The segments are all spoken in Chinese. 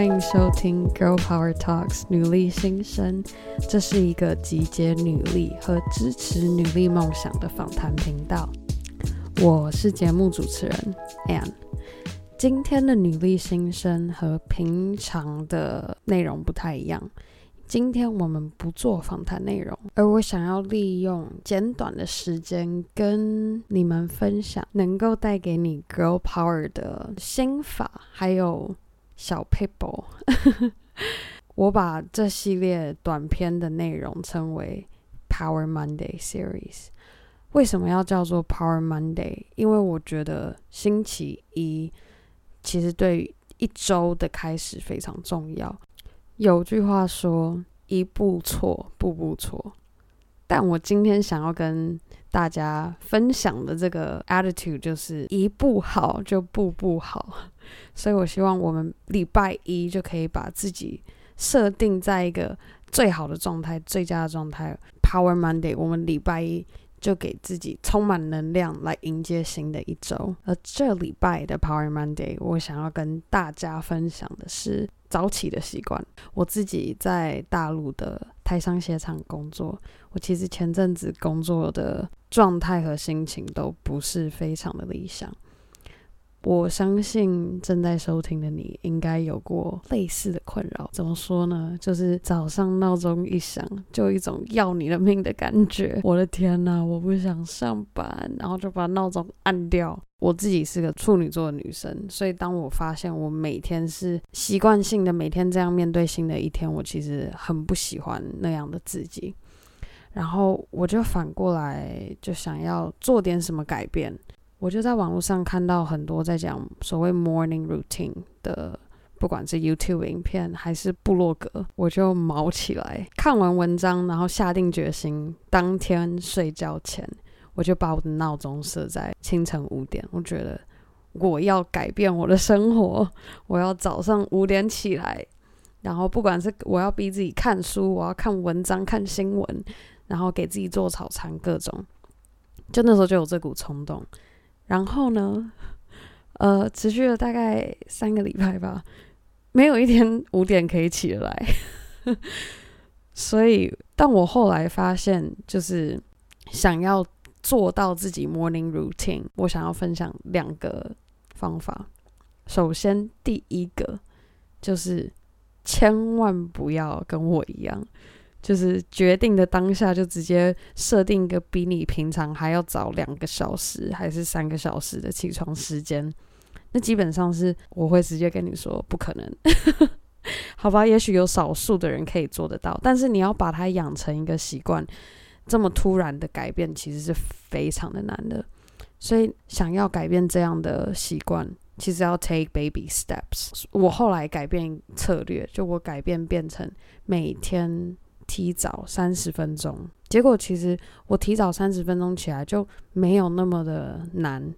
欢迎收听《Girl Power Talks》女力新生，这是一个集结女力和支持女力梦想的访谈频道。我是节目主持人 Ann。今天的女力新生和平常的内容不太一样。今天我们不做访谈内容，而我想要利用简短的时间跟你们分享能够带给你 Girl Power 的心法，还有小撇步。我把这系列短片的内容称为 Power Monday Series。为什么要叫做 Power Monday？因为我觉得星期一其实对一周的开始非常重要。有句话说：“一步错，步步错。”但我今天想要跟大家分享的这个 attitude 就是“一步好就步步好”。所以我希望我们礼拜一就可以把自己设定在一个最好的状态、最佳的状态。Power Monday，我们礼拜一就给自己充满能量来迎接新的一周。而这礼拜的 Power Monday，我想要跟大家分享的是。早起的习惯，我自己在大陆的台商鞋厂工作，我其实前阵子工作的状态和心情都不是非常的理想。我相信正在收听的你应该有过类似的困扰。怎么说呢？就是早上闹钟一响，就一种要你的命的感觉。我的天哪，我不想上班，然后就把闹钟按掉。我自己是个处女座的女生，所以当我发现我每天是习惯性的每天这样面对新的一天，我其实很不喜欢那样的自己。然后我就反过来就想要做点什么改变。我就在网络上看到很多在讲所谓 morning routine 的，不管是 YouTube 影片还是部落格，我就毛起来看完文章，然后下定决心，当天睡觉前，我就把我的闹钟设在清晨五点。我觉得我要改变我的生活，我要早上五点起来，然后不管是我要逼自己看书，我要看文章、看新闻，然后给自己做早餐，各种，就那时候就有这股冲动。然后呢，呃，持续了大概三个礼拜吧，没有一天五点可以起得来。所以，但我后来发现，就是想要做到自己 morning routine，我想要分享两个方法。首先，第一个就是千万不要跟我一样。就是决定的当下就直接设定一个比你平常还要早两个小时还是三个小时的起床时间，那基本上是我会直接跟你说不可能，好吧？也许有少数的人可以做得到，但是你要把它养成一个习惯，这么突然的改变其实是非常的难的。所以想要改变这样的习惯，其实要 take baby steps。我后来改变策略，就我改变变成每天。提早三十分钟，结果其实我提早三十分钟起来就没有那么的难，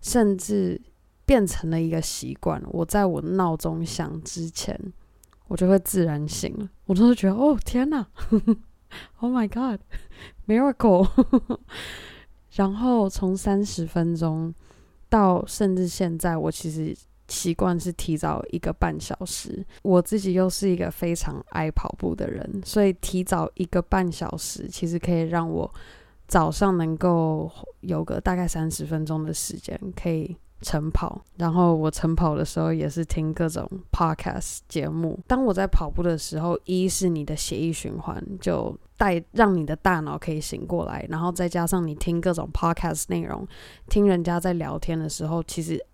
甚至变成了一个习惯。我在我闹钟响之前，我就会自然醒了。我都是觉得，哦天哪，Oh my God，miracle！然后从三十分钟到甚至现在，我其实。习惯是提早一个半小时，我自己又是一个非常爱跑步的人，所以提早一个半小时其实可以让我早上能够有个大概三十分钟的时间可以晨跑。然后我晨跑的时候也是听各种 podcast 节目。当我在跑步的时候，一是你的血液循环就带让你的大脑可以醒过来，然后再加上你听各种 podcast 内容，听人家在聊天的时候，其实。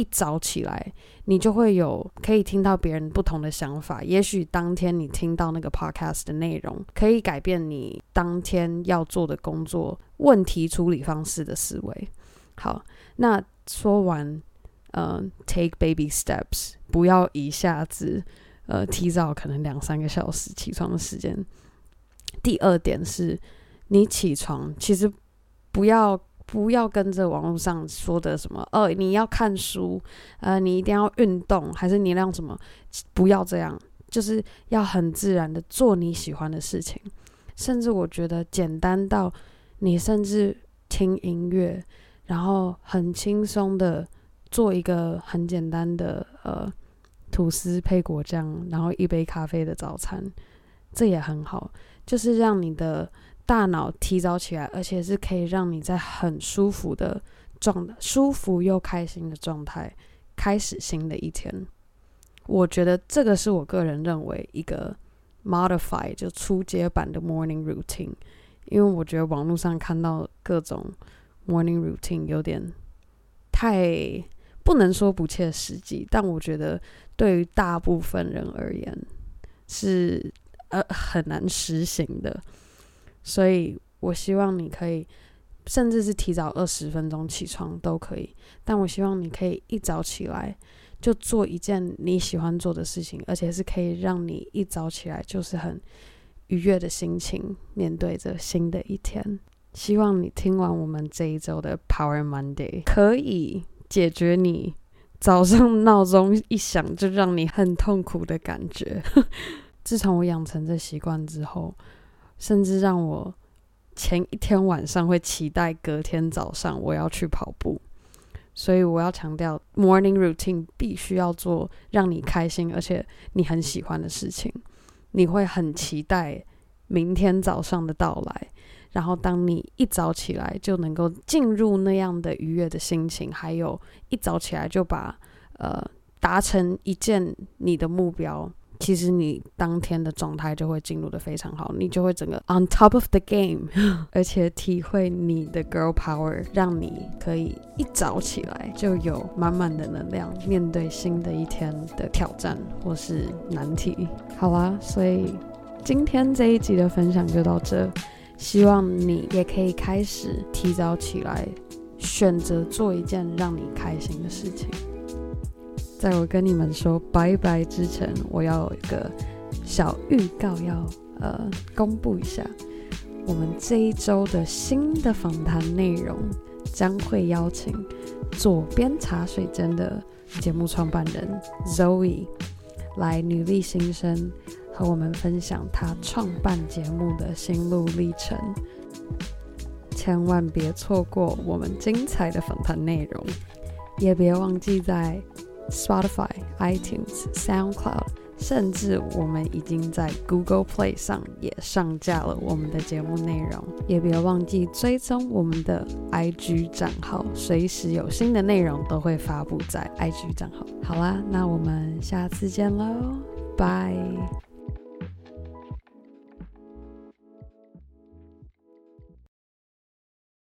一早起来，你就会有可以听到别人不同的想法。也许当天你听到那个 podcast 的内容，可以改变你当天要做的工作问题处理方式的思维。好，那说完，呃，take baby steps，不要一下子呃提早可能两三个小时起床的时间。第二点是，你起床其实不要。不要跟着网络上说的什么，哦，你要看书，呃，你一定要运动，还是你让什么？不要这样，就是要很自然的做你喜欢的事情。甚至我觉得简单到你甚至听音乐，然后很轻松的做一个很简单的呃吐司配果酱，然后一杯咖啡的早餐，这也很好，就是让你的大脑提早起来，而且是可以让你在很舒服的状态、舒服又开心的状态开始新的一天。我觉得这个是我个人认为一个 modify 就初阶版的 morning routine，因为我觉得网络上看到各种 morning routine 有点太不能说不切实际，但我觉得对于大部分人而言是呃很难实行的，所以我希望你可以甚至是提早二十分钟起床都可以，但我希望你可以一早起来。就做一件你喜欢做的事情，而且是可以让你一早起来就是很愉悦的心情，面对着新的一天。希望你听完我们这一周的 Power Monday，可以解决你早上闹钟一响就让你很痛苦的感觉。自从我养成这习惯之后，甚至让我前一天晚上会期待隔天早上我要去跑步。所以我要强调，morning routine 必须要做让你开心而且你很喜欢的事情，你会很期待明天早上的到来。然后当你一早起来就能够进入那样的愉悦的心情，还有一早起来就把呃达成一件你的目标。其实你当天的状态就会进入的非常好，你就会整个 on top of the game，而且体会你的 girl power，让你可以一早起来就有满满的能量，面对新的一天的挑战或是难题。好啦，所以今天这一集的分享就到这，希望你也可以开始提早起来，选择做一件让你开心的事情。在我跟你们说拜拜之前，我要有一个小预告要，呃公布一下，我们这一周的新的访谈内容将会邀请左边茶水间的节目创办人 Zoe 来女力新生和我们分享她创办节目的心路历程，千万别错过我们精彩的访谈内容，也别忘记在。Spotify、iTunes、SoundCloud，甚至我们已经在 Google Play 上也上架了我们的节目内容。也别忘记追踪我们的 IG 账号，随时有新的内容都会发布在 IG 账号。好啦，那我们下次见喽，拜。